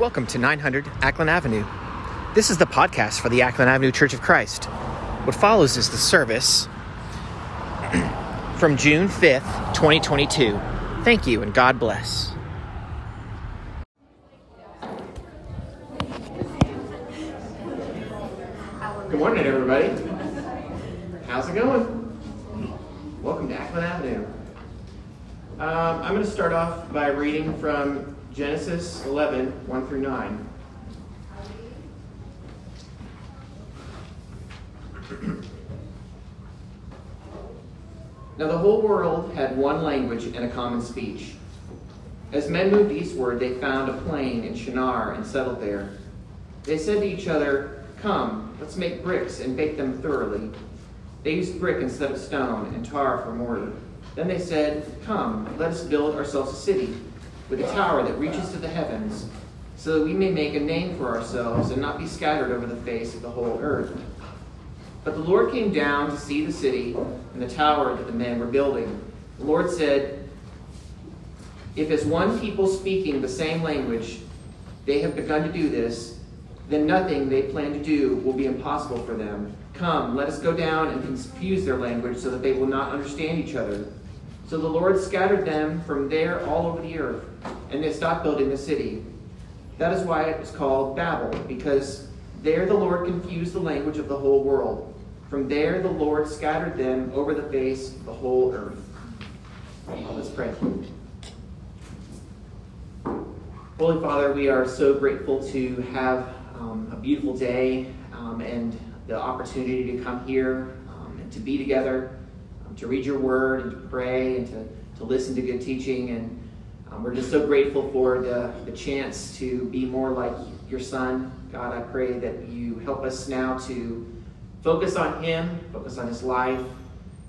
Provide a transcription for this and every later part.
Welcome to 900 Ackland Avenue. This is the podcast for the Ackland Avenue Church of Christ. What follows is the service from June 5th, 2022. Thank you and God bless. Good morning, everybody. How's it going? Welcome to Ackland Avenue. Um, I'm going to start off by reading from Genesis 11, 1 through 9. now the whole world had one language and a common speech. As men moved eastward, they found a plain in Shinar and settled there. They said to each other, Come, let's make bricks and bake them thoroughly. They used brick instead of stone and tar for mortar. Then they said, Come, let us build ourselves a city with a tower that reaches to the heavens, so that we may make a name for ourselves and not be scattered over the face of the whole earth. But the Lord came down to see the city and the tower that the men were building. The Lord said, If as one people speaking the same language they have begun to do this, then nothing they plan to do will be impossible for them. Come, let us go down and confuse their language so that they will not understand each other. So the Lord scattered them from there all over the earth, and they stopped building the city. That is why it was called Babel, because there the Lord confused the language of the whole world. From there the Lord scattered them over the face of the whole earth. Let's pray. Holy Father, we are so grateful to have um, a beautiful day um, and the opportunity to come here um, and to be together, to read your word and to pray and to, to listen to good teaching. And um, we're just so grateful for the, the chance to be more like your son. God, I pray that you help us now to focus on him, focus on his life,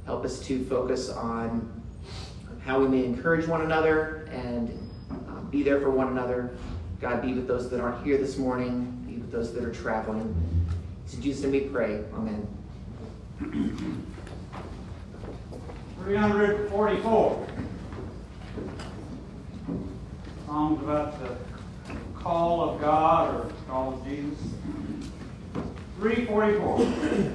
help us to focus on how we may encourage one another and um, be there for one another. God, be with those that aren't here this morning, be with those that are traveling. It's in Jesus' name we pray. Amen. 344. Songs about the call of God or call of Jesus. 344.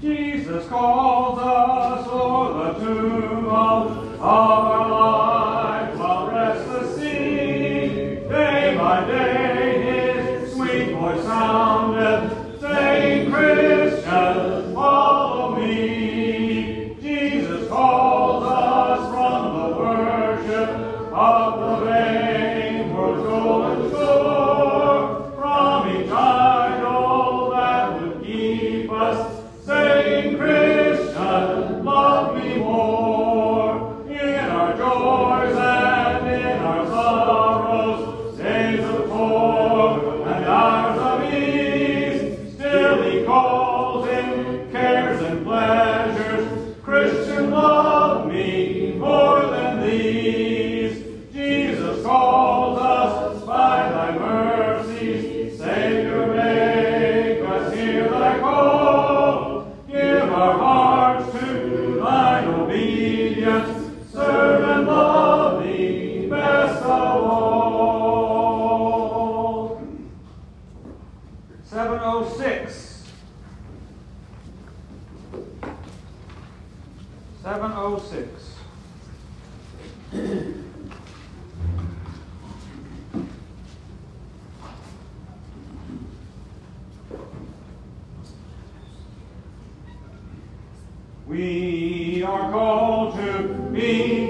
Jesus calls us o'er the tomb of our life, while rests the sea. Day by day his sweet voice soundeth, saying, Christian,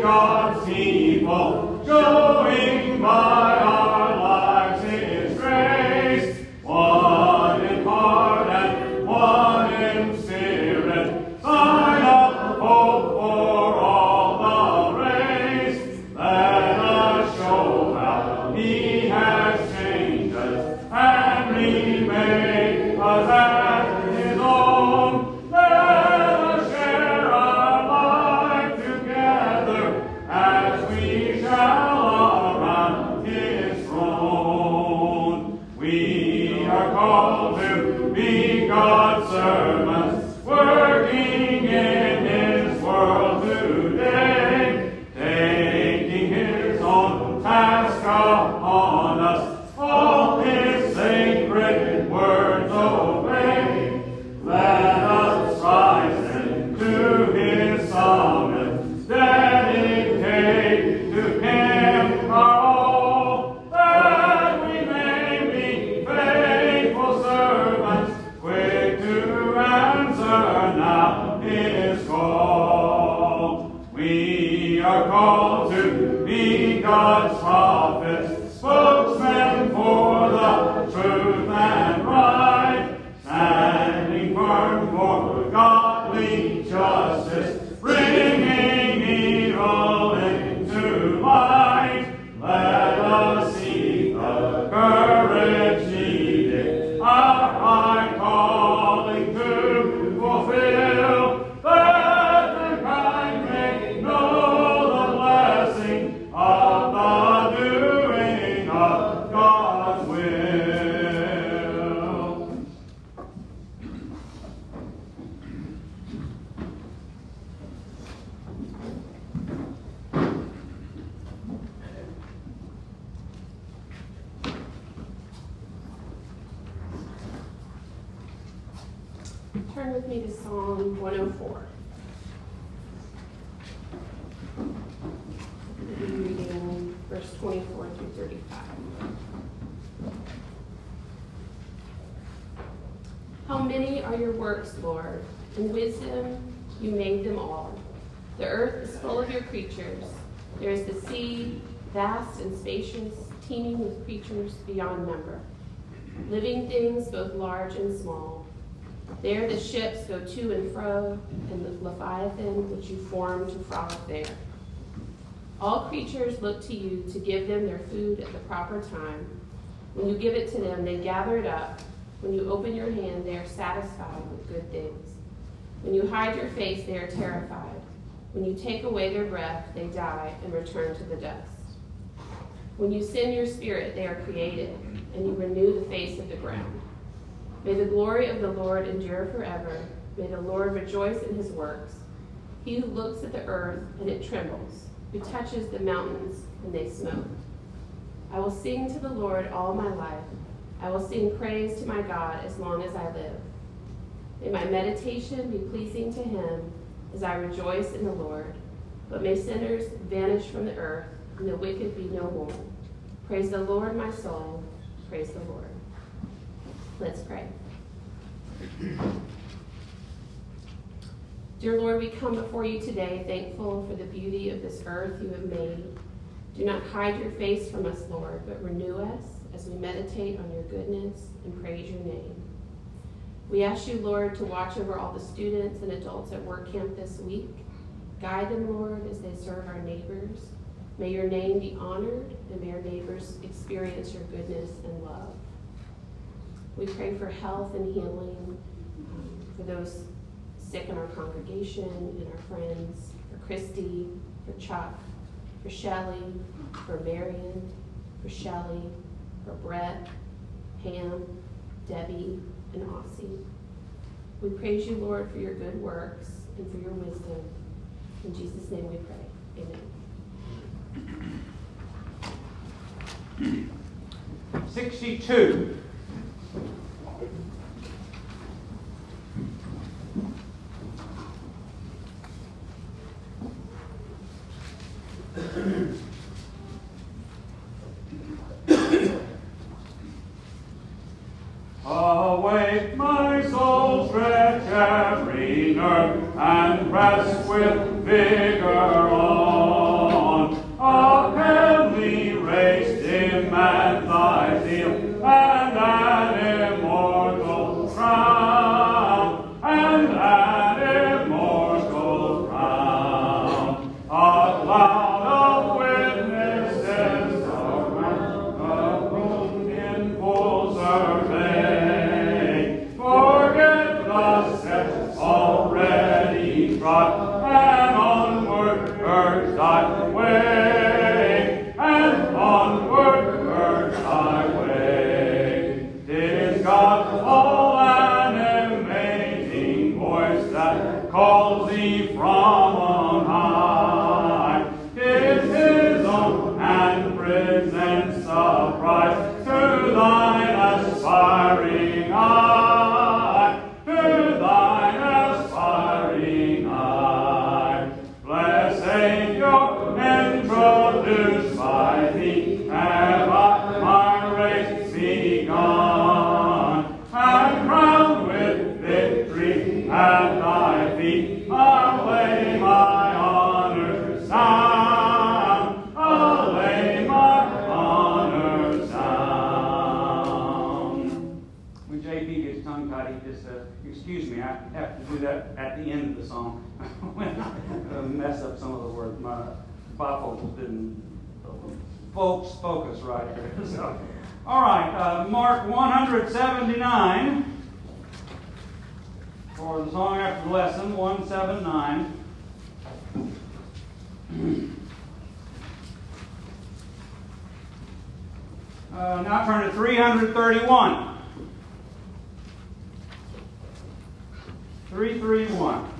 be your works, Lord? In wisdom you made them all. The earth is full of your creatures. There is the sea, vast and spacious, teeming with creatures beyond number, living things both large and small. There the ships go to and fro, and the Leviathan which you formed to frolic there. All creatures look to you to give them their food at the proper time. When you give it to them, they gather it up. When you open your hand, they are satisfied with good things. When you hide your face, they are terrified. When you take away their breath, they die and return to the dust. When you send your spirit, they are created, and you renew the face of the ground. May the glory of the Lord endure forever. May the Lord rejoice in his works. He who looks at the earth and it trembles, who touches the mountains and they smoke. I will sing to the Lord all my life. I will sing praise to my God as long as I live. May my meditation be pleasing to him as I rejoice in the Lord. But may sinners vanish from the earth and the wicked be no more. Praise the Lord, my soul. Praise the Lord. Let's pray. Dear Lord, we come before you today thankful for the beauty of this earth you have made. Do not hide your face from us, Lord, but renew us as we meditate on your goodness and praise your name. We ask you, Lord, to watch over all the students and adults at work camp this week. Guide them, Lord, as they serve our neighbors. May your name be honored, and may our neighbors experience your goodness and love. We pray for health and healing for those sick in our congregation and our friends, for Christy, for Chuck, for Shelley, for Marion, for Shelley, for Brett, Pam, Debbie, and Aussie. We praise you, Lord, for your good works and for your wisdom. In Jesus' name we pray. Amen. 62. My didn't folks focus right here. So, all right, uh, Mark 179 for the song after the lesson, 179. Uh, now turn to 331. 331.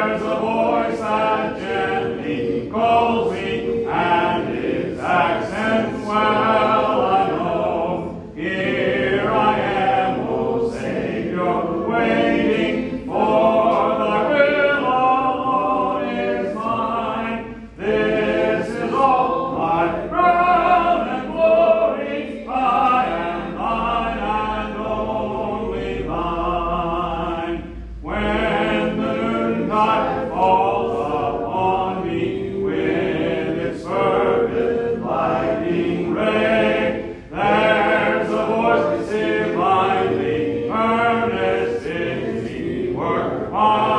Work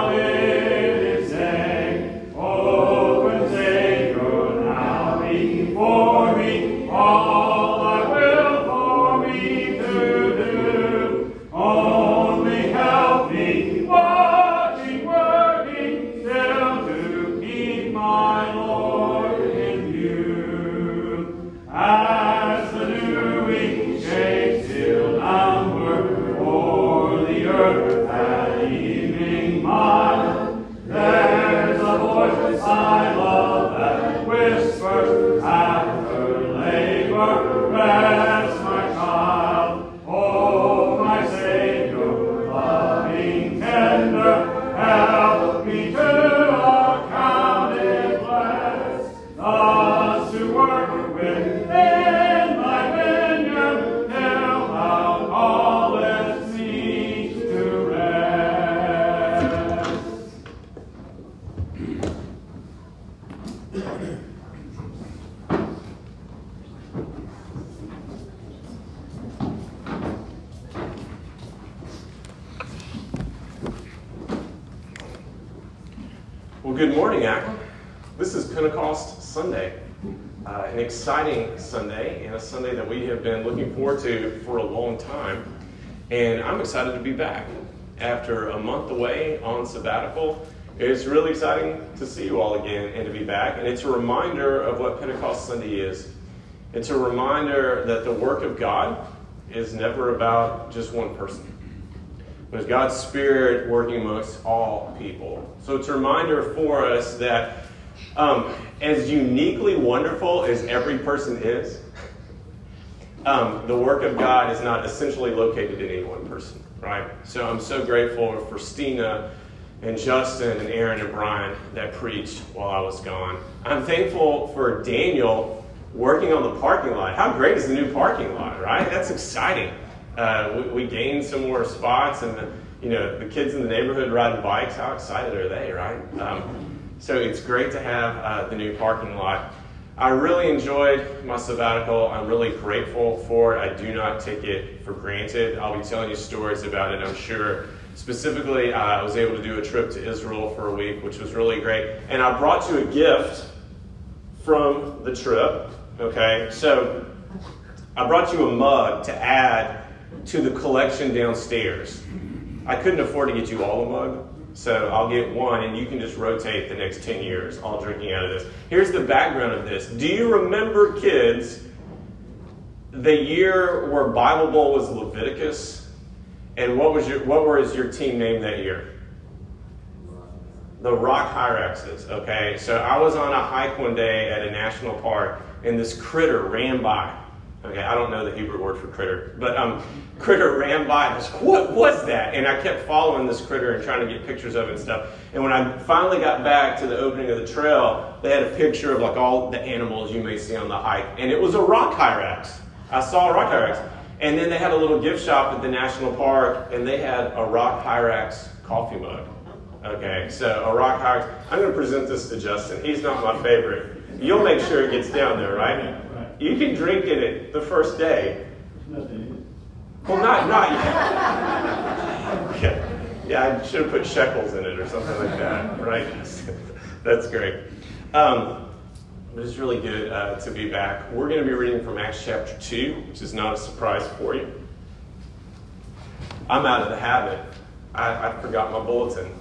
it's a reminder of what Pentecost Sunday is. It's a reminder that the work of God is never about just one person. There's God's Spirit working amongst all people. So it's a reminder for us that um, as uniquely wonderful as every person is, um, the work of God is not essentially located in any one person, right? So I'm so grateful for Stina and Justin and Aaron and Brian that preached while I was gone. I'm thankful for Daniel working on the parking lot. How great is the new parking lot, right? That's exciting. Uh, we, we gained some more spots, and the, you know the kids in the neighborhood riding bikes. How excited are they, right? Um, so it's great to have uh, the new parking lot. I really enjoyed my sabbatical. I'm really grateful for it. I do not take it for granted. I'll be telling you stories about it, I'm sure. Specifically, uh, I was able to do a trip to Israel for a week, which was really great. And I brought you a gift from the trip. Okay, so I brought you a mug to add to the collection downstairs. I couldn't afford to get you all a mug, so I'll get one and you can just rotate the next 10 years, all drinking out of this. Here's the background of this. Do you remember, kids, the year where Bible Bowl was Leviticus? And what was your what was your team name that year? The Rock Hyraxes, okay? So I was on a hike one day at a national park and this critter ran by. Okay, I don't know the Hebrew word for critter, but um, critter ran by. I was, what was that? And I kept following this critter and trying to get pictures of it and stuff. And when I finally got back to the opening of the trail, they had a picture of like all the animals you may see on the hike, and it was a rock hyrax. I saw a rock hyrax, And then they had a little gift shop at the national park, and they had a Rock Hyrax coffee mug. Okay, so a Rock Hyrax. I'm going to present this to Justin. He's not my favorite. You'll make sure it gets down there, right? You can drink in it the first day. Well, not not yet. yeah. yeah, I should have put shekels in it or something like that, right? That's great. Um, it's really good uh, to be back. We're going to be reading from Acts chapter 2, which is not a surprise for you. I'm out of the habit. I, I forgot my bulletin.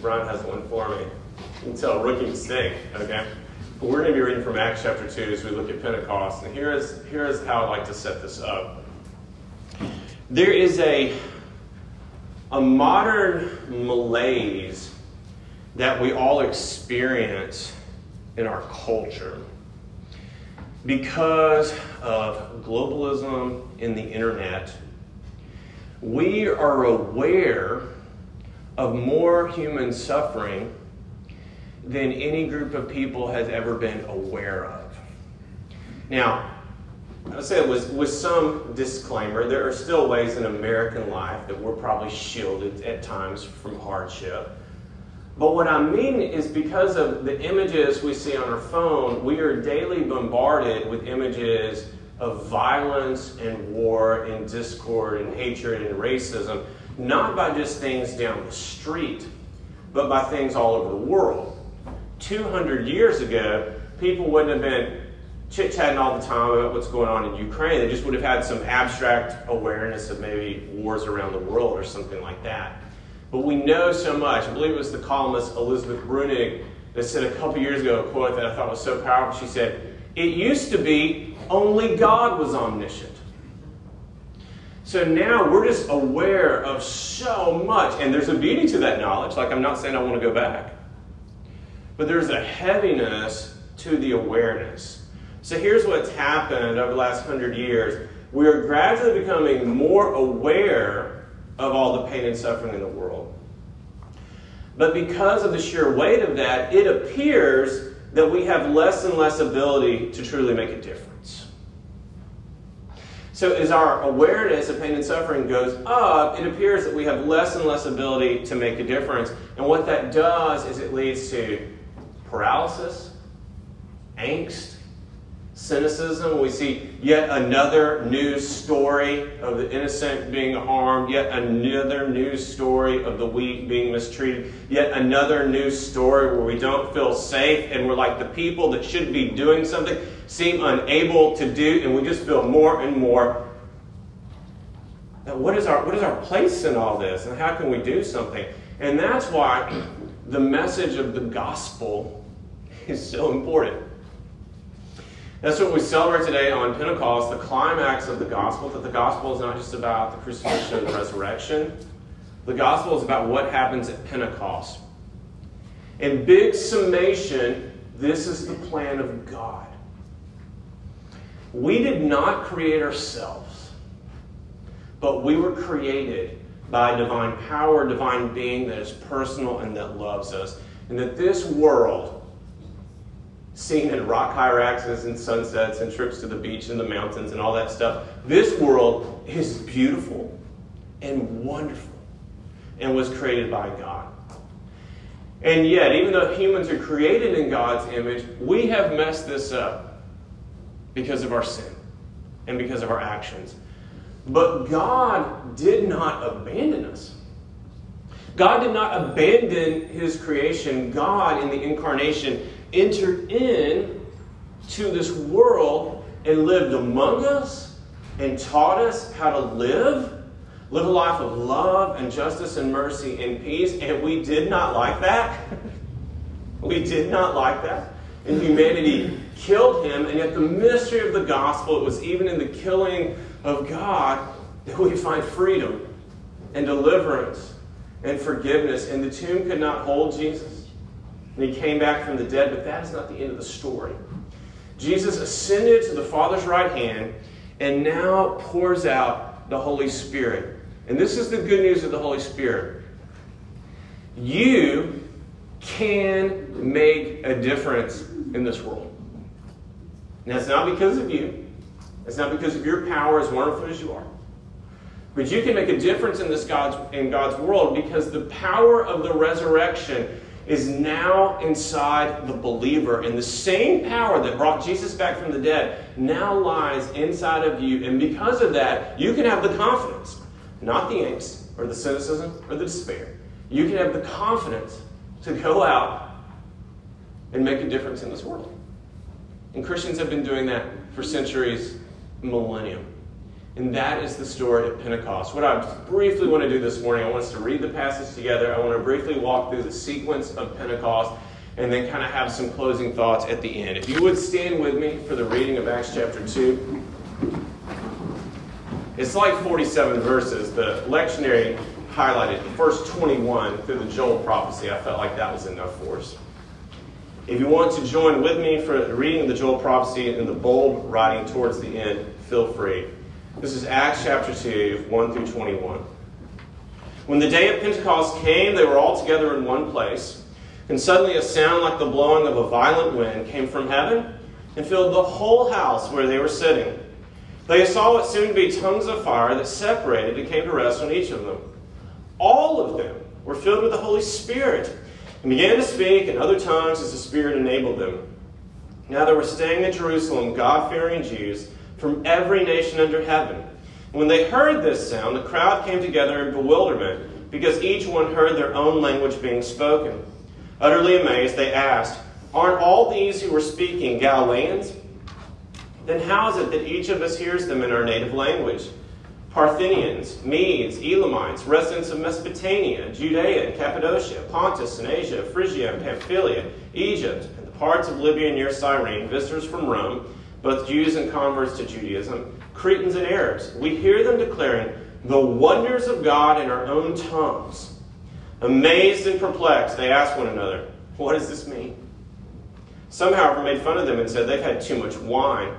Brian has one for me. Tell rookie mistake, okay? But we're going to be reading from Acts chapter 2 as we look at Pentecost. And here is, here is how I'd like to set this up. There is a, a modern malaise that we all experience in our culture because of globalism and the internet. We are aware of more human suffering than any group of people has ever been aware of. Now, I say with, with some disclaimer, there are still ways in American life that we're probably shielded at times from hardship. But what I mean is because of the images we see on our phone, we are daily bombarded with images of violence and war and discord and hatred and racism, not by just things down the street, but by things all over the world. 200 years ago, people wouldn't have been chit chatting all the time about what's going on in Ukraine. They just would have had some abstract awareness of maybe wars around the world or something like that. But we know so much. I believe it was the columnist Elizabeth Bruenig that said a couple years ago a quote that I thought was so powerful. She said, It used to be only God was omniscient. So now we're just aware of so much, and there's a beauty to that knowledge. Like, I'm not saying I want to go back, but there's a heaviness to the awareness. So here's what's happened over the last hundred years we are gradually becoming more aware of all the pain and suffering in the world. But because of the sheer weight of that, it appears that we have less and less ability to truly make a difference. So, as our awareness of pain and suffering goes up, it appears that we have less and less ability to make a difference. And what that does is it leads to paralysis, angst, cynicism. We see yet another news story of the innocent being harmed, yet another news story of the weak being mistreated, yet another news story where we don't feel safe and we're like the people that should be doing something seem unable to do, and we just feel more and more. Now, what is our what is our place in all this, and how can we do something? And that's why the message of the gospel is so important. That's what we celebrate today on Pentecost, the climax of the gospel, that the gospel is not just about the crucifixion and the resurrection. The gospel is about what happens at Pentecost. In big summation, this is the plan of God. We did not create ourselves, but we were created by divine power, divine being that is personal and that loves us. And that this world seen in rock hyraxes and sunsets and trips to the beach and the mountains and all that stuff. This world is beautiful and wonderful and was created by God. And yet, even though humans are created in God's image, we have messed this up because of our sin and because of our actions. But God did not abandon us. God did not abandon his creation. God, in the incarnation, entered in to this world and lived among us and taught us how to live, live a life of love and justice and mercy and peace, and we did not like that. we did not like that. And humanity killed him, and yet the mystery of the gospel, it was even in the killing of God that we find freedom and deliverance and forgiveness. And the tomb could not hold Jesus. And he came back from the dead, but that is not the end of the story. Jesus ascended to the Father's right hand and now pours out the Holy Spirit. And this is the good news of the Holy Spirit. You can make a difference in this world. Now, it's not because of you, It's not because of your power, as wonderful as you are. But you can make a difference in this God's in God's world because the power of the resurrection is now inside the believer. And the same power that brought Jesus back from the dead now lies inside of you. And because of that, you can have the confidence, not the angst or the cynicism or the despair. You can have the confidence to go out and make a difference in this world. And Christians have been doing that for centuries, millennium. And that is the story of Pentecost. What I briefly want to do this morning, I want us to read the passage together. I want to briefly walk through the sequence of Pentecost and then kind of have some closing thoughts at the end. If you would stand with me for the reading of Acts chapter 2. It's like 47 verses. The lectionary highlighted the first 21 through the Joel prophecy. I felt like that was enough for us. If you want to join with me for reading the Joel prophecy in the bold writing towards the end, feel free. This is Acts chapter 2, 1 through 21. When the day of Pentecost came, they were all together in one place. And suddenly a sound like the blowing of a violent wind came from heaven and filled the whole house where they were sitting. They saw what seemed to be tongues of fire that separated and came to rest on each of them. All of them were filled with the Holy Spirit and began to speak in other tongues as the Spirit enabled them. Now there were staying in Jerusalem God fearing Jews from every nation under heaven. When they heard this sound, the crowd came together in bewilderment, because each one heard their own language being spoken. Utterly amazed, they asked, Aren't all these who were speaking Galileans? Then how is it that each of us hears them in our native language? Parthians, Medes, Elamites, residents of Mesopotamia, Judea and Cappadocia, Pontus and Asia, Phrygia and Pamphylia, Egypt, and the parts of Libya near Cyrene, visitors from Rome, both Jews and converts to Judaism, Cretans and Arabs. We hear them declaring the wonders of God in our own tongues. Amazed and perplexed, they ask one another, What does this mean? Some, however, made fun of them and said they've had too much wine.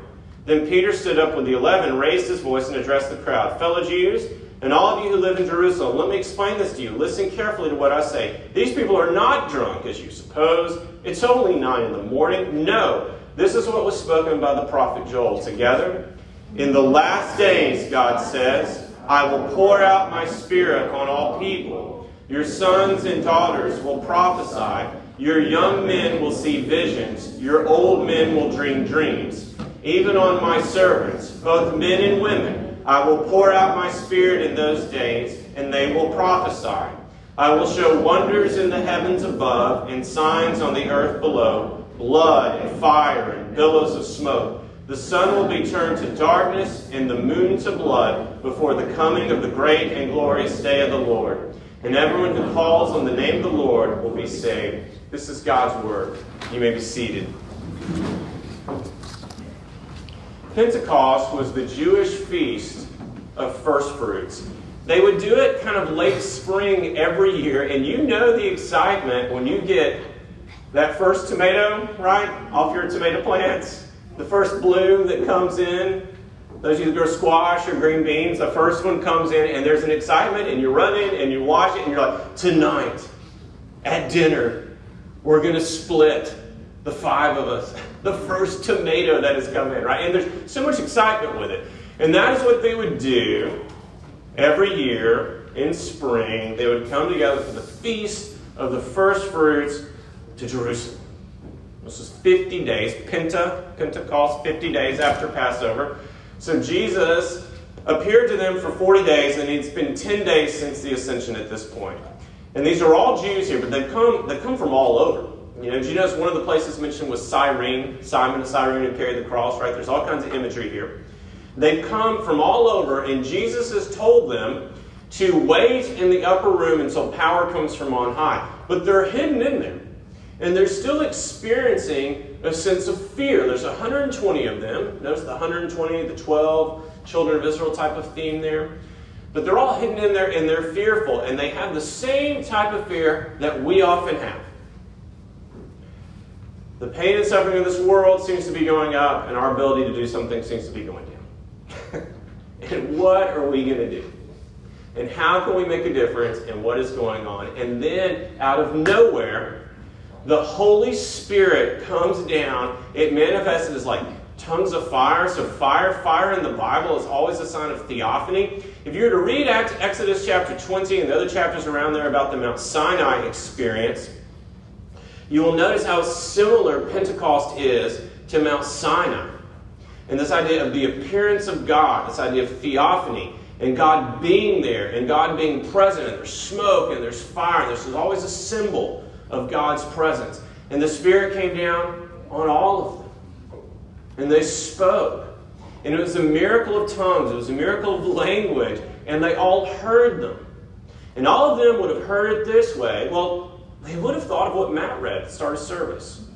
Then Peter stood up with the eleven, raised his voice, and addressed the crowd Fellow Jews, and all of you who live in Jerusalem, let me explain this to you. Listen carefully to what I say. These people are not drunk, as you suppose. It's only nine in the morning. No, this is what was spoken by the prophet Joel. Together, in the last days, God says, I will pour out my spirit on all people. Your sons and daughters will prophesy. Your young men will see visions. Your old men will dream dreams. Even on my servants, both men and women, I will pour out my spirit in those days, and they will prophesy. I will show wonders in the heavens above and signs on the earth below blood and fire and billows of smoke. The sun will be turned to darkness and the moon to blood before the coming of the great and glorious day of the Lord. And everyone who calls on the name of the Lord will be saved. This is God's word. You may be seated. Pentecost was the Jewish feast of first fruits. They would do it kind of late spring every year, and you know the excitement when you get that first tomato, right, off your tomato plants, the first bloom that comes in, those of you that grow squash or green beans, the first one comes in and there's an excitement and you run in and you watch it and you're like, tonight at dinner, we're going to split the five of us, the first tomato that has come in, right? And there's so much excitement with it. And that is what they would do every year in spring. They would come together for the feast of the first fruits to Jerusalem. This is 50 days, Penta, Pentecost, 50 days after Passover. So Jesus appeared to them for 40 days, and it's been 10 days since the ascension at this point. And these are all Jews here, but they come, they come from all over. You know, did you notice one of the places mentioned was Cyrene, Simon of Cyrene who carried the cross, right? There's all kinds of imagery here. They've come from all over, and Jesus has told them to wait in the upper room until power comes from on high. But they're hidden in there. And they're still experiencing a sense of fear. There's 120 of them. Notice the 120, the 12 children of Israel type of theme there. But they're all hidden in there and they're fearful. And they have the same type of fear that we often have. The pain and suffering of this world seems to be going up, and our ability to do something seems to be going down. and what are we going to do? And how can we make a difference in what is going on? And then, out of nowhere, the Holy Spirit comes down. It manifests as like tongues of fire. So, fire, fire in the Bible is always a sign of theophany. If you were to read Exodus chapter 20 and the other chapters around there about the Mount Sinai experience, you will notice how similar Pentecost is to Mount Sinai. And this idea of the appearance of God, this idea of theophany, and God being there, and God being present, and there's smoke, and there's fire, and there's always a symbol of God's presence. And the Spirit came down on all of them. And they spoke. And it was a miracle of tongues, it was a miracle of language, and they all heard them. And all of them would have heard it this way. Well, they would have thought of what Matt read at the start of service.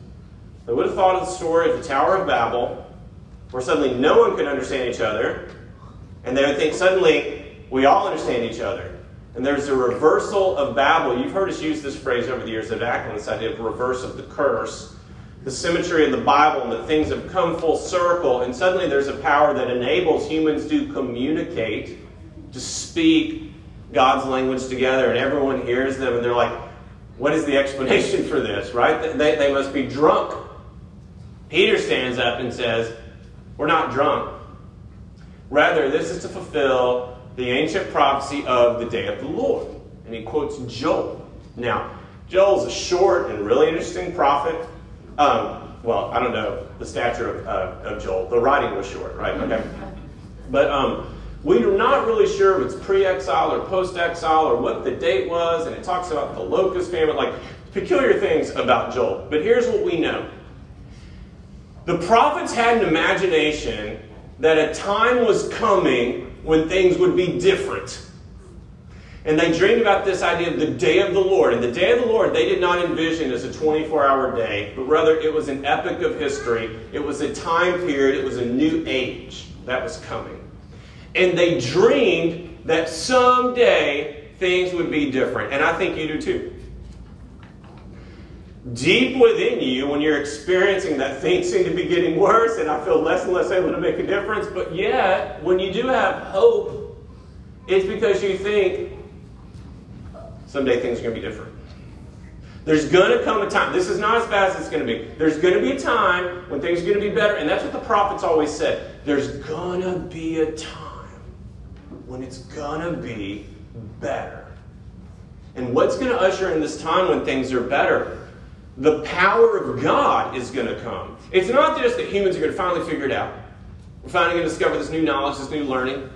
They would have thought of the story of the Tower of Babel, where suddenly no one could understand each other, and they would think suddenly we all understand each other. And there's a reversal of Babel. You've heard us use this phrase over the years at Ackland, this idea of reverse of the curse the symmetry of the Bible and that things have come full circle, and suddenly there's a power that enables humans to communicate, to speak God's language together, and everyone hears them, and they're like, what is the explanation for this, right? They, they must be drunk. Peter stands up and says, We're not drunk. Rather, this is to fulfill the ancient prophecy of the day of the Lord. And he quotes Joel. Now, Joel's a short and really interesting prophet. Um, well, I don't know the stature of, uh, of Joel. The writing was short, right? Okay. But um, we're not really sure if it's pre exile or post exile or what the date was, and it talks about the locust famine, like peculiar things about Joel. But here's what we know the prophets had an imagination that a time was coming when things would be different. And they dreamed about this idea of the day of the Lord. And the day of the Lord, they did not envision as a 24 hour day, but rather it was an epoch of history. It was a time period, it was a new age that was coming. And they dreamed that someday things would be different. And I think you do too. Deep within you, when you're experiencing that things seem to be getting worse and I feel less and less able to make a difference, but yet, when you do have hope, it's because you think someday things are going to be different. There's going to come a time, this is not as bad as it's going to be. There's going to be a time when things are going to be better, and that's what the prophets always said. There's going to be a time when it's going to be better. And what's going to usher in this time when things are better? The power of God is going to come. It's not just that humans are going to finally figure it out. We're finally going to discover this new knowledge, this new learning.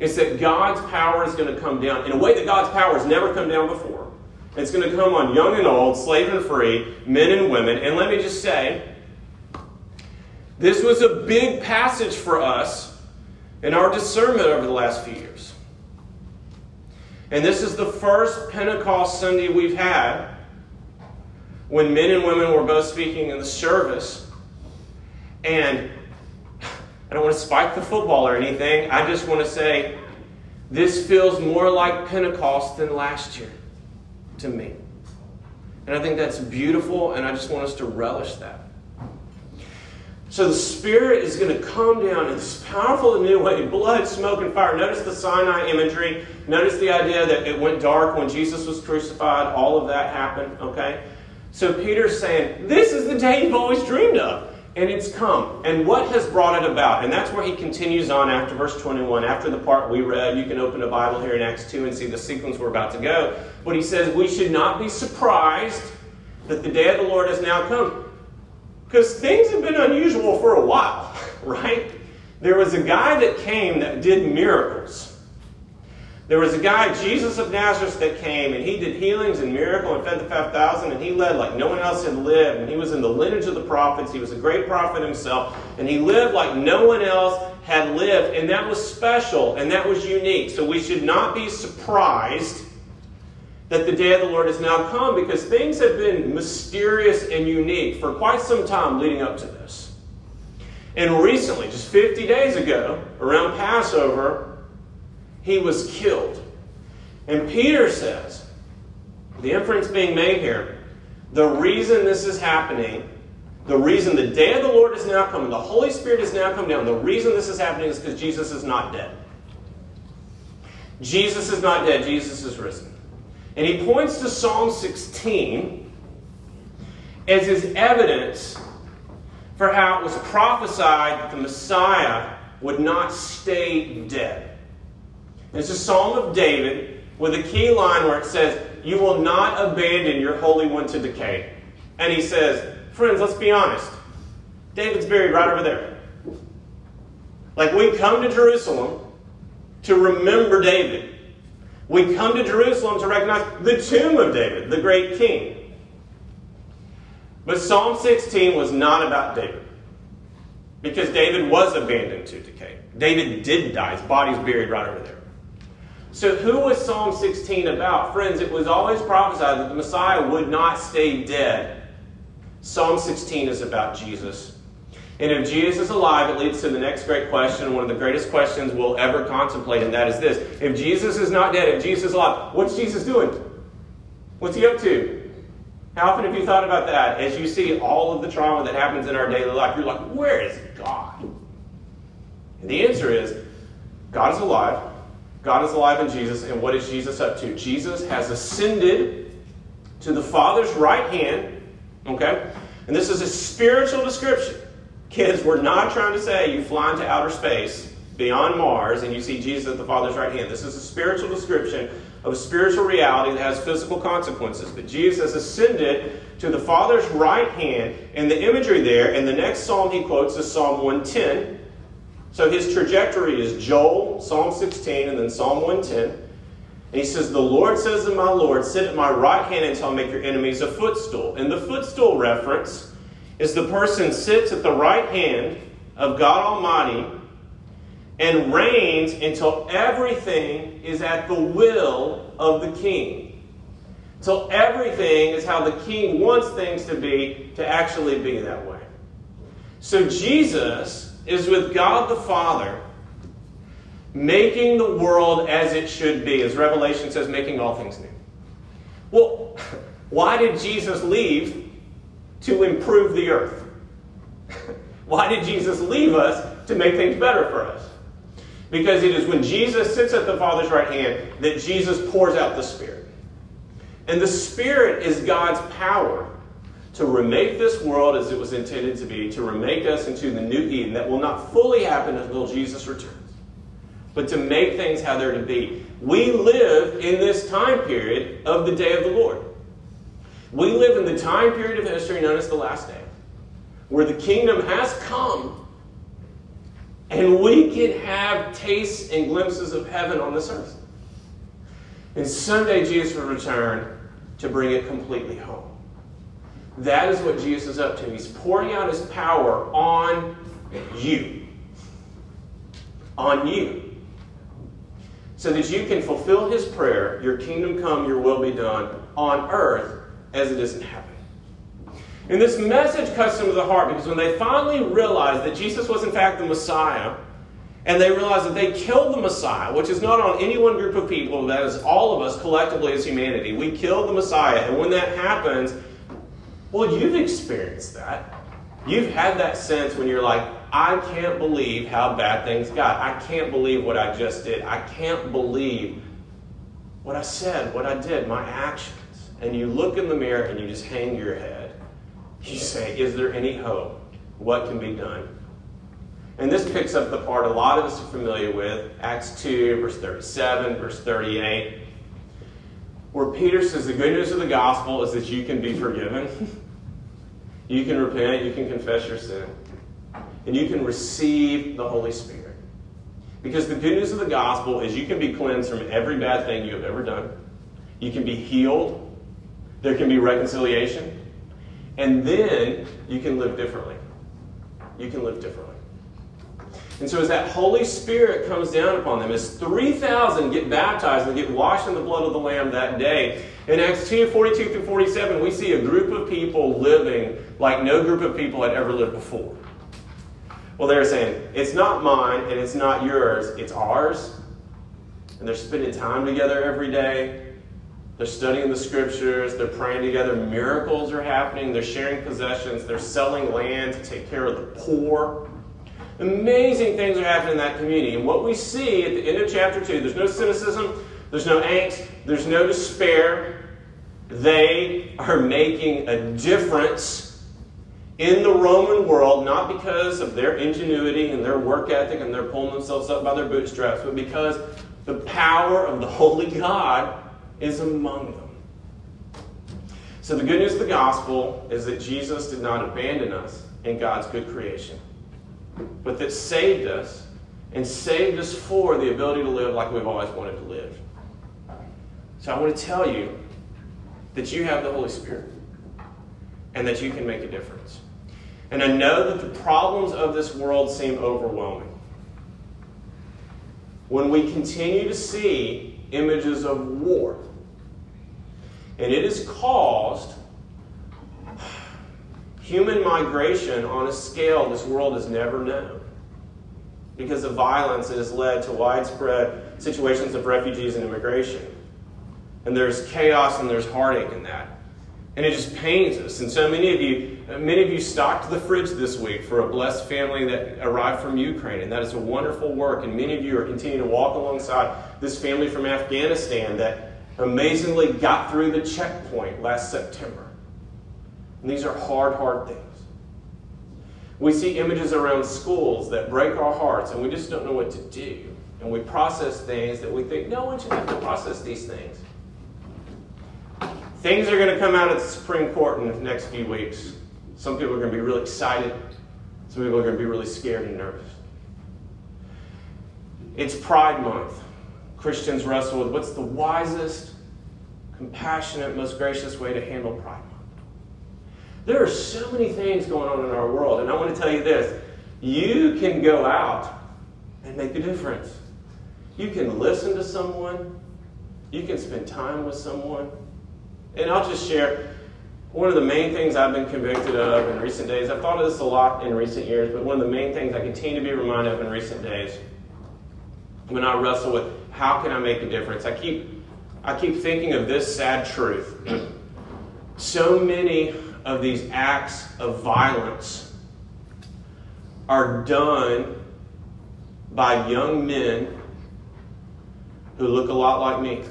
It's that God's power is going to come down in a way that God's power has never come down before. It's going to come on young and old, slave and free, men and women. And let me just say, this was a big passage for us in our discernment over the last few years. And this is the first Pentecost Sunday we've had when men and women were both speaking in the service. And I don't want to spike the football or anything. I just want to say this feels more like Pentecost than last year to me. And I think that's beautiful, and I just want us to relish that. So the Spirit is going to come down in this powerful new way blood, smoke, and fire. Notice the Sinai imagery. Notice the idea that it went dark when Jesus was crucified. All of that happened, okay? So Peter's saying, This is the day you've always dreamed of and it's come. And what has brought it about? And that's where he continues on after verse 21. After the part we read, you can open a Bible here in Acts 2 and see the sequence we're about to go. But he says, We should not be surprised that the day of the Lord has now come. Because things have been unusual for a while, right? There was a guy that came that did miracles. There was a guy, Jesus of Nazareth, that came and he did healings and miracles and fed the 5,000 and he led like no one else had lived. And he was in the lineage of the prophets. He was a great prophet himself. And he lived like no one else had lived. And that was special and that was unique. So we should not be surprised that the day of the Lord has now come because things have been mysterious and unique for quite some time leading up to this. And recently, just 50 days ago, around Passover, he was killed. And Peter says, the inference being made here, the reason this is happening, the reason the day of the Lord is now coming, the Holy Spirit is now come down, the reason this is happening is because Jesus is not dead. Jesus is not dead, Jesus is risen. And he points to Psalm 16 as his evidence for how it was prophesied that the Messiah would not stay dead. It's a psalm of David with a key line where it says, You will not abandon your Holy One to decay. And he says, Friends, let's be honest. David's buried right over there. Like we come to Jerusalem to remember David. We come to Jerusalem to recognize the tomb of David, the great king. But Psalm 16 was not about David. Because David was abandoned to decay. David did die. His body's buried right over there. So, who was Psalm 16 about? Friends, it was always prophesied that the Messiah would not stay dead. Psalm 16 is about Jesus. And if Jesus is alive, it leads to the next great question, one of the greatest questions we'll ever contemplate, and that is this. If Jesus is not dead, if Jesus is alive, what's Jesus doing? What's he up to? How often have you thought about that as you see all of the trauma that happens in our daily life? You're like, where is God? And the answer is God is alive. God is alive in Jesus, and what is Jesus up to? Jesus has ascended to the Father's right hand, okay? And this is a spiritual description. Kids, we're not trying to say you fly into outer space beyond Mars and you see Jesus at the Father's right hand. This is a spiritual description of a spiritual reality that has physical consequences. But Jesus has ascended to the Father's right hand, and the imagery there, and the next psalm he quotes is Psalm 110. So his trajectory is Joel, Psalm 16, and then Psalm 110. And he says, The Lord says to my Lord, Sit at my right hand until I make your enemies a footstool. And the footstool reference is the person sits at the right hand of God Almighty and reigns until everything is at the will of the king. Until everything is how the king wants things to be to actually be that way. So Jesus is with God the Father, making the world as it should be, as Revelation says, making all things new. Well, why did Jesus leave to improve the earth? why did Jesus leave us to make things better for us? Because it is when Jesus sits at the Father's right hand that Jesus pours out the Spirit. And the Spirit is God's power to remake this world as it was intended to be, to remake us into the new Eden that will not fully happen until Jesus returns, but to make things how they're to be. We live in this time period of the day of the Lord. We live in the time period of history known as the last day, where the kingdom has come, and we can have tastes and glimpses of heaven on this earth. And someday Jesus will return to bring it completely home. That is what Jesus is up to. He's pouring out his power on you. On you. So that you can fulfill his prayer, your kingdom come, your will be done, on earth as it is in heaven. And this message cuts them to the heart because when they finally realized that Jesus was in fact the Messiah, and they realized that they killed the Messiah, which is not on any one group of people, that is all of us collectively as humanity. We killed the Messiah. And when that happens, well, you've experienced that. You've had that sense when you're like, I can't believe how bad things got. I can't believe what I just did. I can't believe what I said, what I did, my actions. And you look in the mirror and you just hang your head. You say, Is there any hope? What can be done? And this picks up the part a lot of us are familiar with Acts 2, verse 37, verse 38, where Peter says, The good news of the gospel is that you can be forgiven. You can repent, you can confess your sin, and you can receive the Holy Spirit. Because the good news of the gospel is you can be cleansed from every bad thing you have ever done. You can be healed. There can be reconciliation. And then you can live differently. You can live differently. And so, as that Holy Spirit comes down upon them, as 3,000 get baptized and get washed in the blood of the Lamb that day, in Acts 2 42 through 47, we see a group of people living like no group of people had ever lived before. Well, they're saying, it's not mine and it's not yours, it's ours. And they're spending time together every day. They're studying the scriptures, they're praying together, miracles are happening, they're sharing possessions, they're selling land to take care of the poor. Amazing things are happening in that community. And what we see at the end of chapter 2, there's no cynicism, there's no angst, there's no despair. They are making a difference in the Roman world, not because of their ingenuity and their work ethic and they're pulling themselves up by their bootstraps, but because the power of the Holy God is among them. So, the good news of the gospel is that Jesus did not abandon us in God's good creation, but that saved us and saved us for the ability to live like we've always wanted to live. So, I want to tell you that you have the Holy Spirit and that you can make a difference. And I know that the problems of this world seem overwhelming. When we continue to see images of war, and it has caused human migration on a scale this world has never known. Because of violence, it has led to widespread situations of refugees and immigration. And there's chaos and there's heartache in that. And it just pains us. And so many of you, many of you stocked the fridge this week for a blessed family that arrived from Ukraine. And that is a wonderful work. And many of you are continuing to walk alongside this family from Afghanistan that amazingly got through the checkpoint last September. And these are hard, hard things. We see images around schools that break our hearts, and we just don't know what to do. And we process things that we think no one should have to process these things. Things are going to come out of the Supreme Court in the next few weeks. Some people are going to be really excited. Some people are going to be really scared and nervous. It's Pride Month. Christians wrestle with what's the wisest, compassionate, most gracious way to handle Pride Month. There are so many things going on in our world, and I want to tell you this you can go out and make a difference. You can listen to someone, you can spend time with someone, and I'll just share one of the main things I've been convicted of in recent days. I've thought of this a lot in recent years, but one of the main things I continue to be reminded of in recent days when I wrestle with how can I make a difference, I keep I keep thinking of this sad truth. So many of these acts of violence are done by young men who look a lot like me.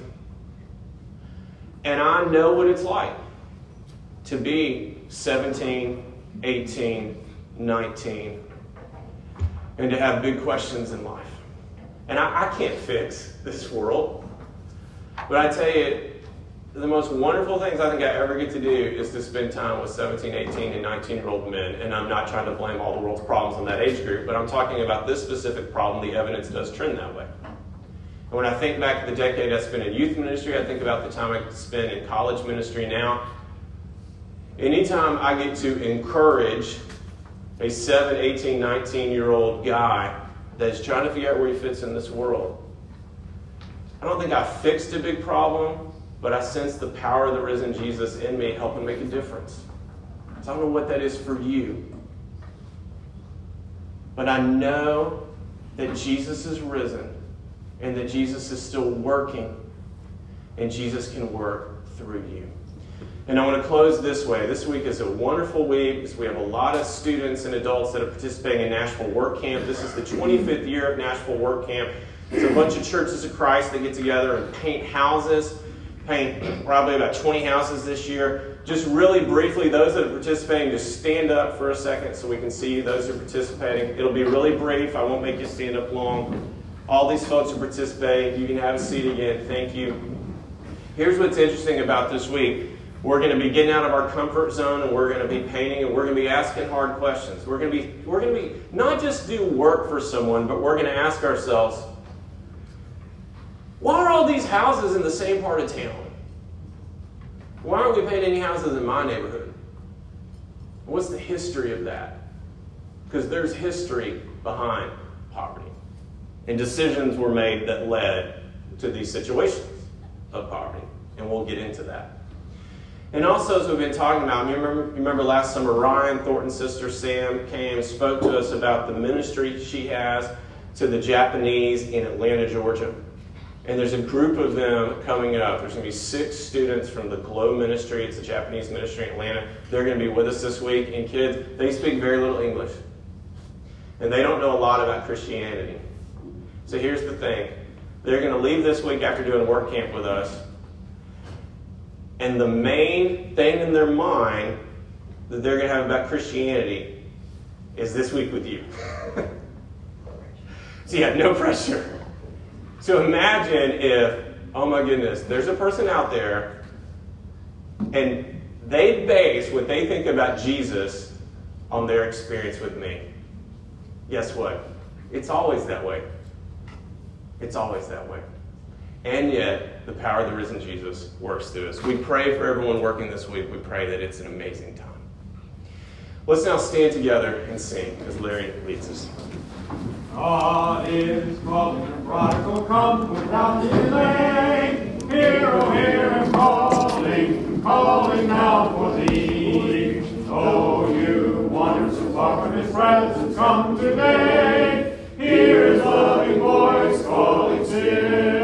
And I know what it's like to be 17, 18, 19, and to have big questions in life. And I, I can't fix this world. But I tell you, the most wonderful things I think I ever get to do is to spend time with 17, 18, and 19 year old men. And I'm not trying to blame all the world's problems on that age group, but I'm talking about this specific problem. The evidence does trend that way. And when I think back to the decade I spent in youth ministry, I think about the time I spend in college ministry now. Anytime I get to encourage a 7, 18, 19 year old guy that's trying to figure out where he fits in this world, I don't think I fixed a big problem, but I sense the power of the risen Jesus in me helping make a difference. So I don't know what that is for you. But I know that Jesus is risen and that Jesus is still working, and Jesus can work through you. And I want to close this way. This week is a wonderful week because we have a lot of students and adults that are participating in Nashville Work Camp. This is the 25th year of Nashville Work Camp. It's a bunch of churches of Christ that get together and paint houses, paint probably about 20 houses this year. Just really briefly, those that are participating, just stand up for a second so we can see those who are participating. It'll be really brief. I won't make you stand up long. All these folks are participating. You can have a seat again. Thank you. Here's what's interesting about this week. We're going to be getting out of our comfort zone and we're going to be painting and we're going to be asking hard questions. We're going to be we're going to be not just do work for someone, but we're going to ask ourselves, why are all these houses in the same part of town? Why aren't we painting any houses in my neighborhood? What's the history of that? Because there's history behind poverty. And decisions were made that led to these situations of poverty. And we'll get into that. And also, as we've been talking about, you remember, remember last summer, Ryan Thornton's sister Sam came and spoke to us about the ministry she has to the Japanese in Atlanta, Georgia. And there's a group of them coming up. There's going to be six students from the Glow Ministry. It's a Japanese ministry in Atlanta. They're going to be with us this week. And kids, they speak very little English. And they don't know a lot about Christianity. So here's the thing they're going to leave this week after doing work camp with us. And the main thing in their mind that they're going to have about Christianity is this week with you. so you have no pressure. So imagine if, oh my goodness, there's a person out there and they base what they think about Jesus on their experience with me. Guess what? It's always that way. It's always that way. And yet, the power of the risen Jesus works through us. We pray for everyone working this week. We pray that it's an amazing time. Let's now stand together and sing as Larry leads us. God is calling a prodigal, come without delay. Hear, oh, hear him calling, calling now for thee. Oh, you wander so far from his presence, come today. Hear his loving voice calling still.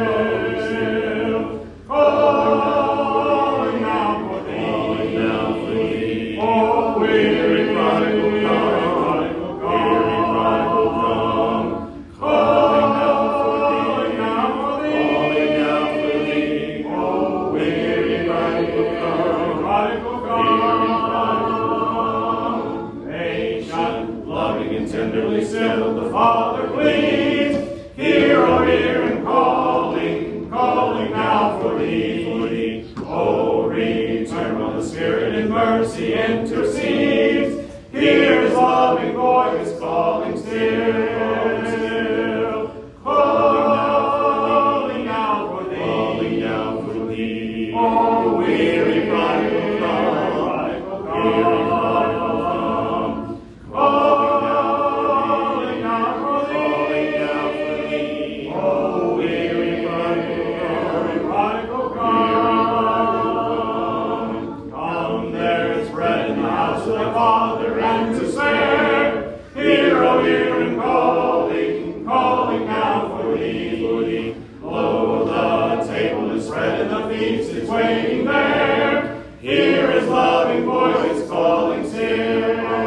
The feast is waiting there. Hear his loving voice calling still, still.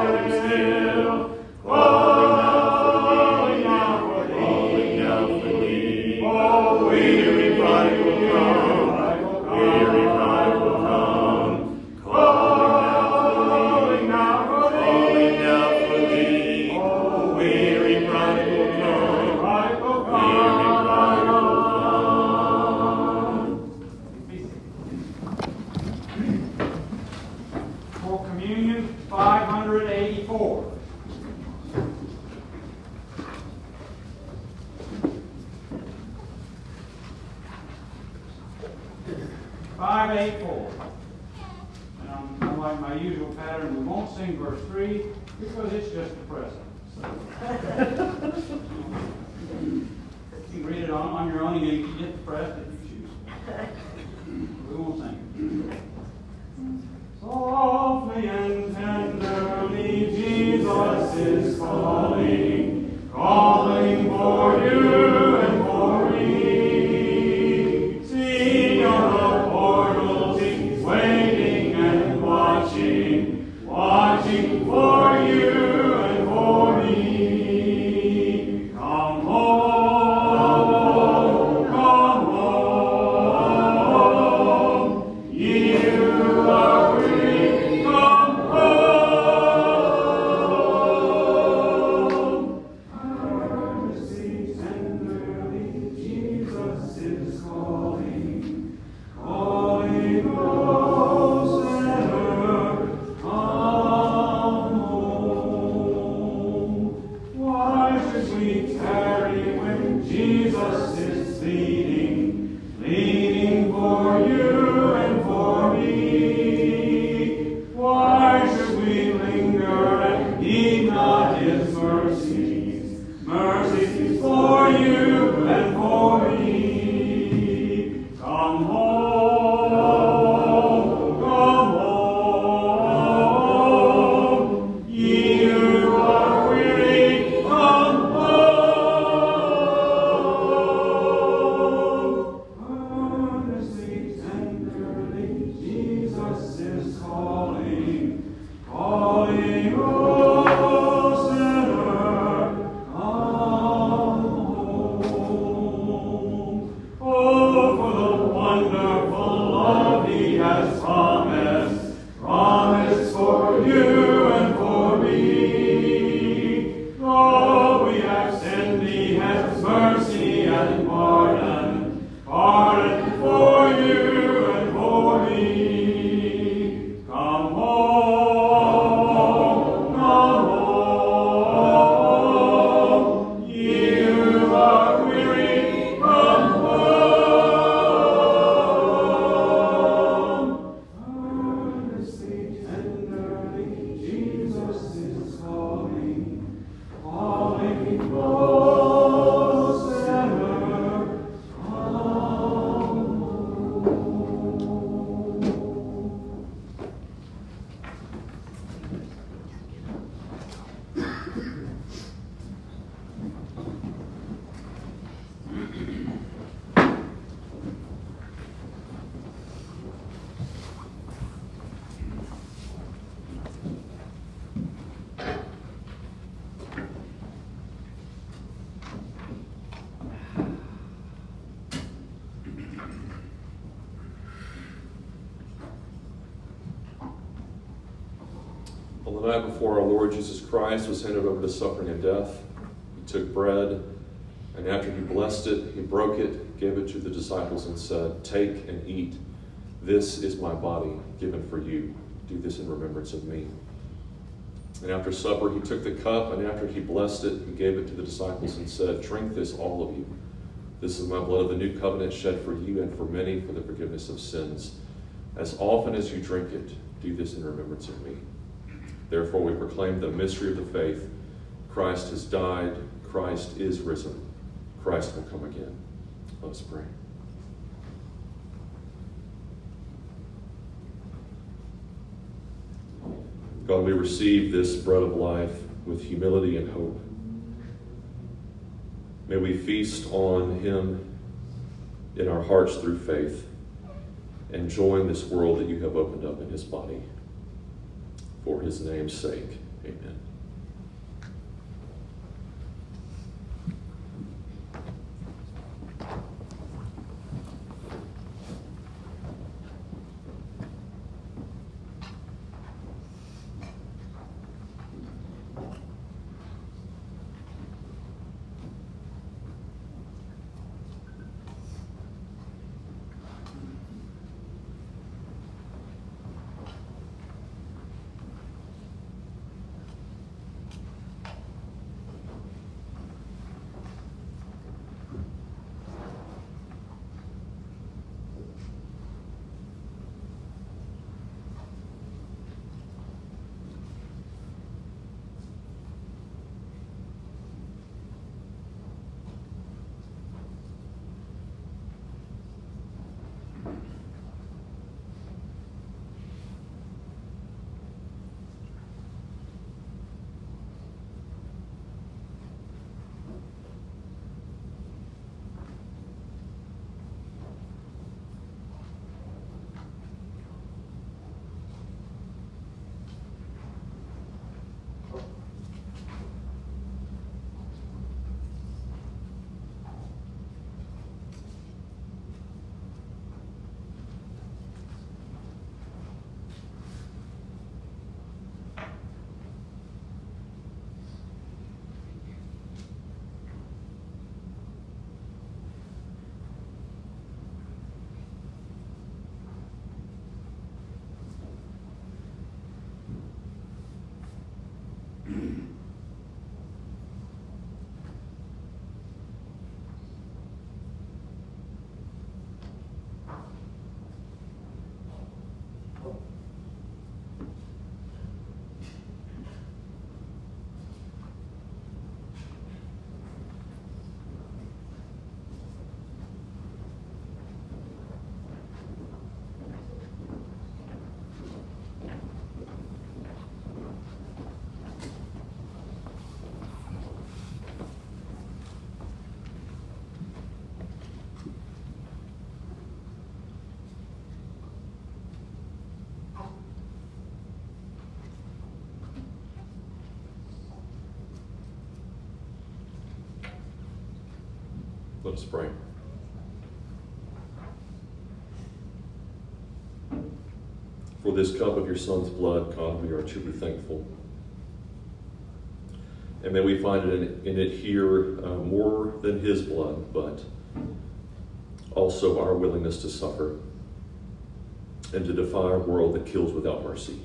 On the night before our Lord Jesus Christ was handed over to suffering and death, he took bread, and after he blessed it, he broke it, gave it to the disciples, and said, Take and eat. This is my body given for you. Do this in remembrance of me. And after supper, he took the cup, and after he blessed it, he gave it to the disciples and said, Drink this, all of you. This is my blood of the new covenant shed for you and for many for the forgiveness of sins. As often as you drink it, do this in remembrance of me. Therefore, we proclaim the mystery of the faith. Christ has died, Christ is risen, Christ will come again. Let us pray. God, we receive this bread of life with humility and hope. May we feast on Him in our hearts through faith, enjoying this world that you have opened up in His body. For His name's sake, amen. Let us pray. For this cup of your Son's blood, God, we are truly thankful. And may we find in it, in it here uh, more than his blood, but also our willingness to suffer and to defy a world that kills without mercy,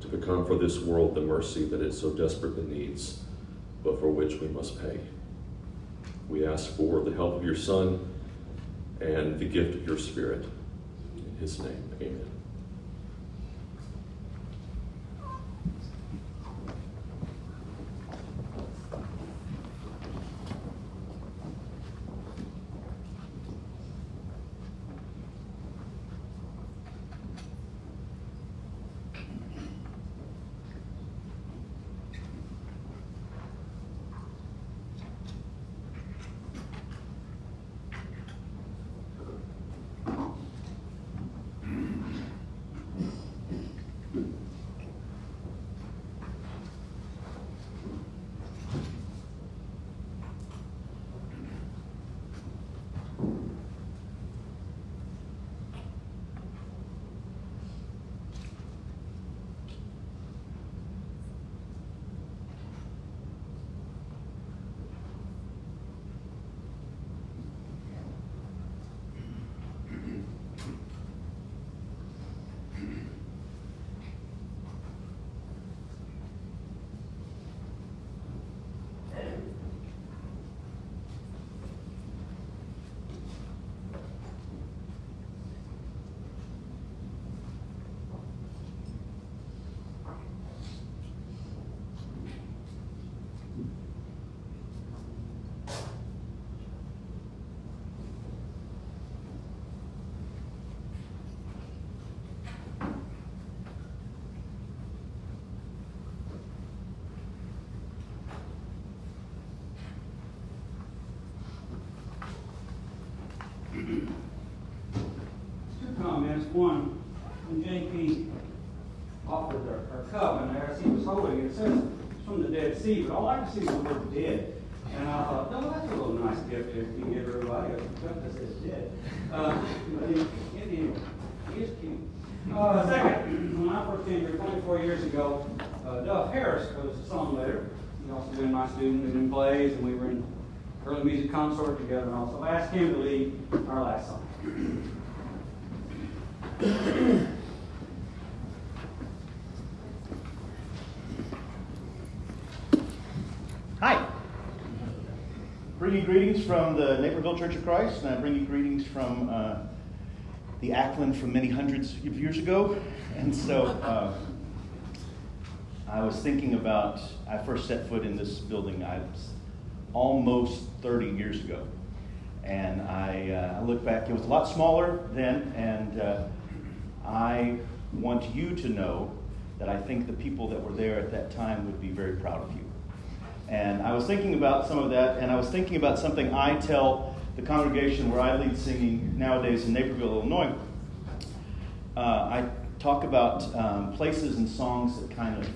to become for this world the mercy that it so desperately needs, but for which we must pay. We ask for the help of your Son and the gift of your Spirit. In his name, amen. Sea, but all I could see was the word dead. And I thought, no, that's a little nice gift if you can give everybody a cup that says dead. Uh, anyway, he is cute. Uh, second, when I first came here 24 years ago, uh, Duff Harris was a songwriter. He also been my student and in plays, and we were in early music consort together and also. I asked him to lead our last song. Bring you greetings from the Naperville Church of Christ, and I bring you greetings from uh, the Ackland from many hundreds of years ago. And so uh, I was thinking about, I first set foot in this building I was almost 30 years ago. And I, uh, look back, it was a lot smaller then, and uh, I want you to know that I think the people that were there at that time would be very proud of you. And I was thinking about some of that, and I was thinking about something I tell the congregation where I lead singing nowadays in Naperville, Illinois. Uh, I talk about um, places and songs that kind of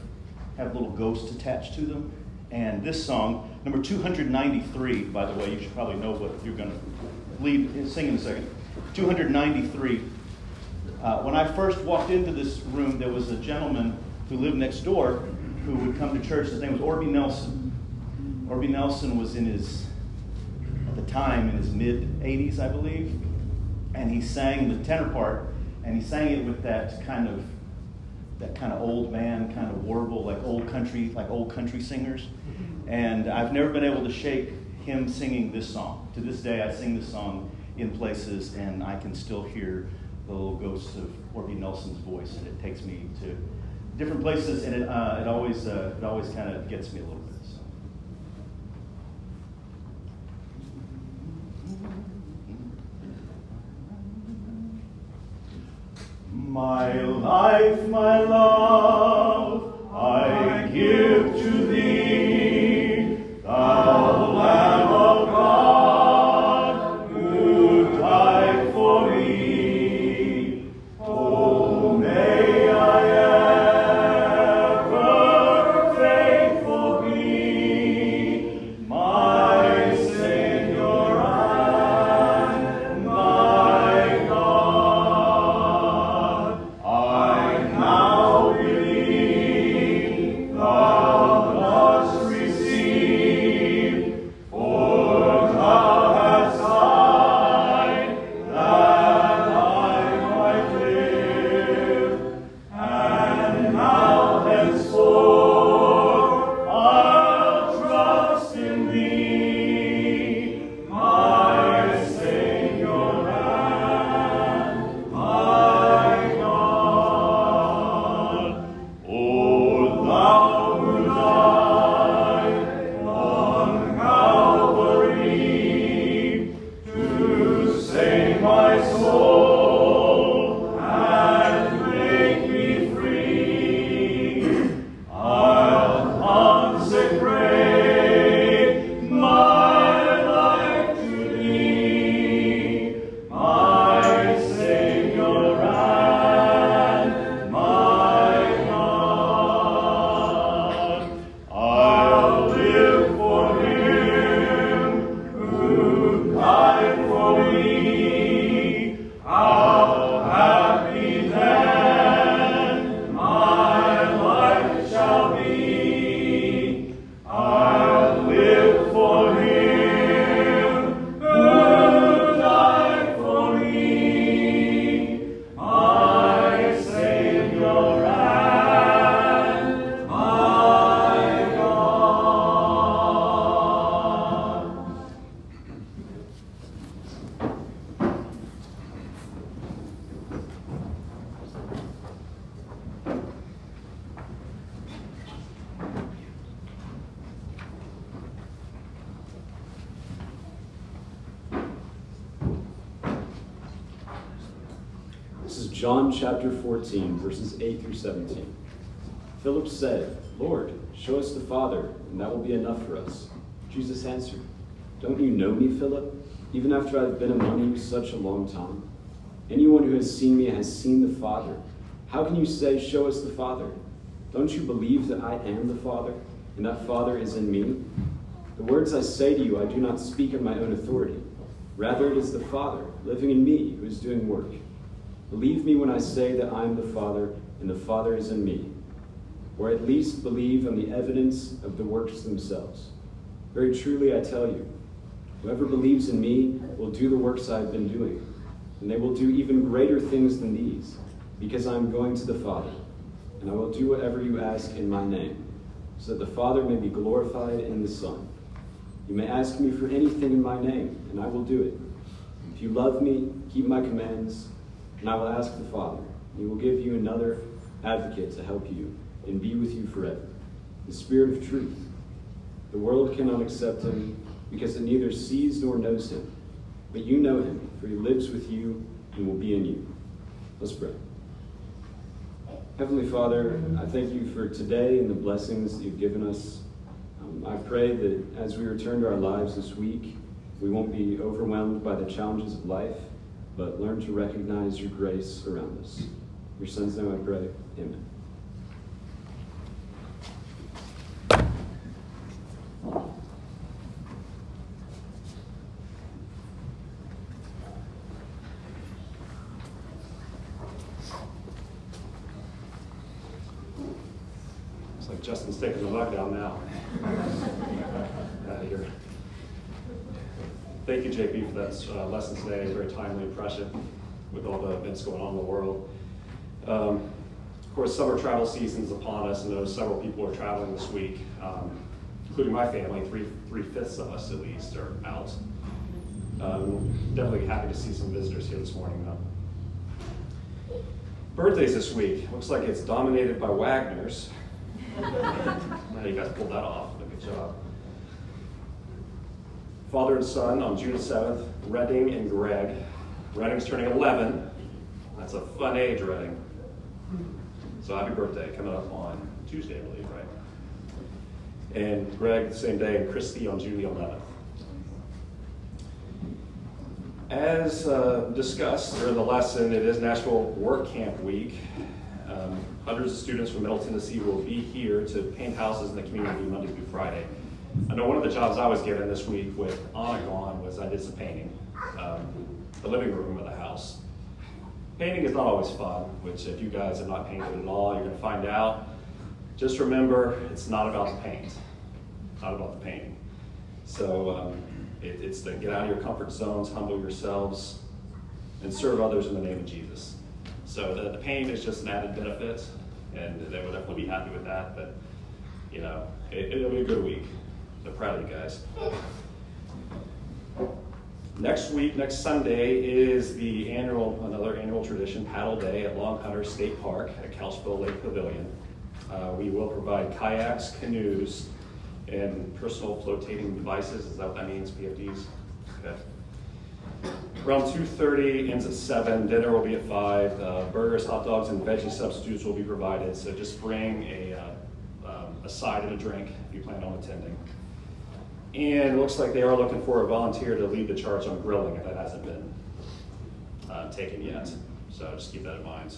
have little ghosts attached to them. And this song, number 293, by the way, you should probably know what you're going to lead, sing in a second. 293. Uh, when I first walked into this room, there was a gentleman who lived next door who would come to church. His name was Orby Nelson. Orby Nelson was in his, at the time, in his mid 80s, I believe. And he sang the tenor part, and he sang it with that kind of that kind of old man kind of warble, like old country, like old country singers. And I've never been able to shake him singing this song. To this day, I sing this song in places, and I can still hear the little ghosts of Orby Nelson's voice, and it takes me to different places, and it, uh, it always, uh, it always kind of gets me a little bit. So. My life, my love, chapter 14, verses 8 through 17. Philip said, Lord, show us the Father, and that will be enough for us. Jesus answered, Don't you know me, Philip, even after I've been among you such a long time? Anyone who has seen me has seen the Father. How can you say, Show us the Father? Don't you believe that I am the Father? and that Father is in me? The words I say to you, I do not speak on my own authority. Rather, it is the Father living in me who is doing work. Believe me when I say that I am the Father, and the Father is in me. Or at least believe on the evidence of the works themselves. Very truly, I tell you, whoever believes in me will do the works I have been doing, and they will do even greater things than these, because I am going to the Father, and I will do whatever you ask in my name, so that the Father may be glorified in the Son. You may ask me for anything in my name, and I will do it. If you love me, keep my commands, and I will ask the Father, and he will give you another advocate to help you and be with you forever, the Spirit of truth. The world cannot accept him because it neither sees nor knows him. But you know him, for he lives with you and will be in you. Let's pray. Heavenly Father, I thank you for today and the blessings that you've given us. Um, I pray that as we return to our lives this week, we won't be overwhelmed by the challenges of life, but learn to recognize your grace around us. Your son's name I pray. Amen. Looks like Justin's taking the lug down now. Out of here. Thank you, JP, for that uh, lesson today. It's very timely and prescient with all the events going on in the world. Um, of course, summer travel season is upon us, and know several people are traveling this week, um, including my family. Three three fifths of us, at least, are out. Um, definitely happy to see some visitors here this morning, though. Birthdays this week. Looks like it's dominated by Wagner's. You guys pulled that off. Good job. Father and son on June 7th, Redding and Greg. Redding's turning 11. That's a fun age, Redding. So happy birthday, coming up on Tuesday, I believe, right? And Greg the same day, and Christy on June the 11th. As uh, discussed during the lesson, it is Nashville Work Camp Week. Um, hundreds of students from Middle Tennessee will be here to paint houses in the community Monday through Friday. I know one of the jobs I was given this week with Anna gone was I did some painting, um, the living room of the house. Painting is not always fun, which if you guys have not painted at all, you're going to find out. Just remember, it's not about the paint, not about the painting. So um, it, it's to get out of your comfort zones, humble yourselves, and serve others in the name of Jesus. So the, the pain is just an added benefit, and they will definitely be happy with that. But you know, it, it'll be a good week. So proud of you guys. Next week, next Sunday, is the annual, another annual tradition, Paddle Day at Long Hunter State Park at Couchville Lake Pavilion. Uh, we will provide kayaks, canoes, and personal flotating devices. Is that what that means, PFDs? Okay. Around 2.30, ends at 7. Dinner will be at 5. Uh, burgers, hot dogs, and veggie substitutes will be provided. So just bring a, uh, um, a side and a drink if you plan on attending. And it looks like they are looking for a volunteer to lead the charge on grilling if that hasn't been uh, taken yet. So just keep that in mind.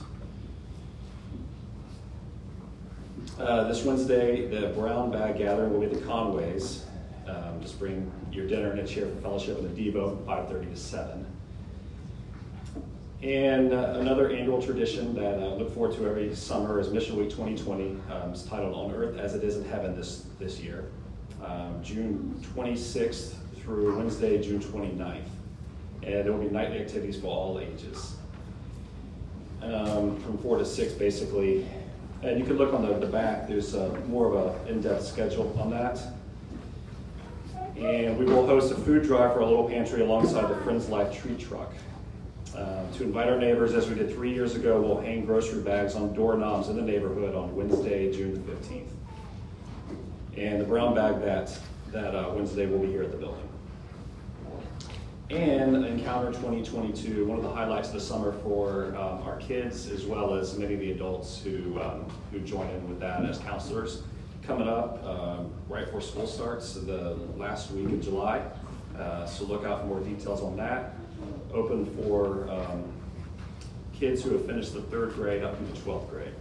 Uh, this Wednesday, the Brown Bag Gathering will be at the Conways. Um, just bring your dinner and a chair for fellowship in the Devo, 5.30 to 7. And uh, another annual tradition that I look forward to every summer is Mission Week 2020. Um, it's titled On Earth as It Is in Heaven this, this year, um, June 26th through Wednesday, June 29th. And there will be nightly activities for all ages. Um, from 4 to 6, basically. And you can look on the, the back, there's uh, more of an in-depth schedule on that. And we will host a food drive for a little pantry alongside the Friends Life Tree Truck. Uh, to invite our neighbors, as we did three years ago, we'll hang grocery bags on doorknobs in the neighborhood on Wednesday, June 15th. And the brown bag that, that uh, Wednesday will be here at the building. And Encounter 2022, one of the highlights of the summer for um, our kids, as well as many of the adults who, um, who join in with that as counselors. Coming up um, right before school starts, the last week of July. Uh, so look out for more details on that. Open for um, kids who have finished the third grade up into 12th grade.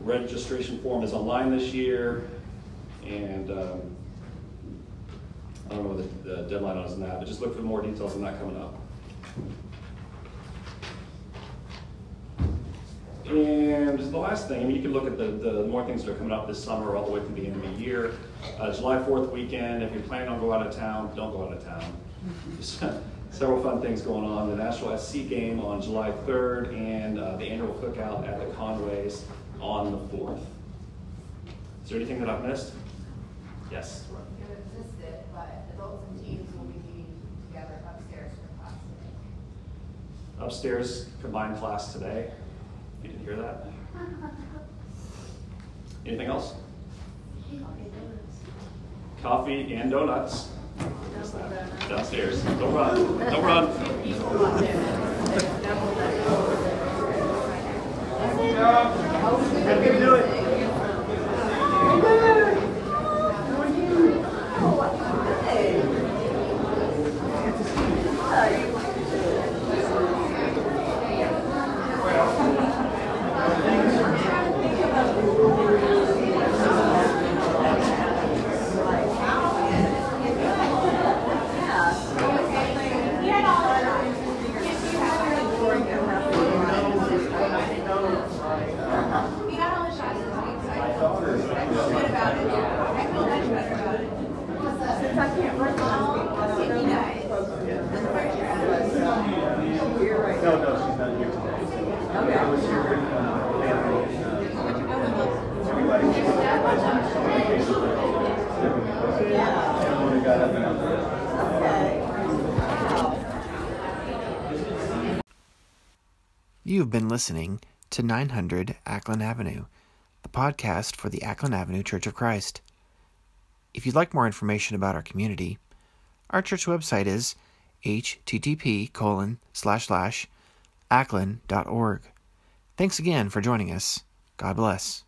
Registration form is online this year. And um, I don't know what the, the deadline is on that, but just look for more details on that coming up. And the last thing, I mean, you can look at the, the more things that are coming up this summer all the way to the end of the year. Uh, July 4th weekend, if you're planning on going out of town, don't go out of town. Several fun things going on. The Nashville SC game on July 3rd and uh, the annual cookout at the Conways on the 4th. Is there anything that I've missed? Yes. You haven't it, but adults and teens will be meeting together upstairs for class today. Upstairs combined class today. You didn't hear that? Anything else? Coffee and donuts. Downstairs. Don't run. Don't run. You got all the shots this week, so I feel good about it. I feel much better about it. Since I can't run all, you guys. This part you're at. No, no, she's not here today. I was here, uh, family, uh, everybody, everybody's on summer vacation. Everyone got up and out there. You've been listening to 900 Acklen Avenue, the podcast for the Acklen Avenue Church of Christ. If you'd like more information about our community, our church website is http colon slash slash acklen.org. Thanks again for joining us. God bless.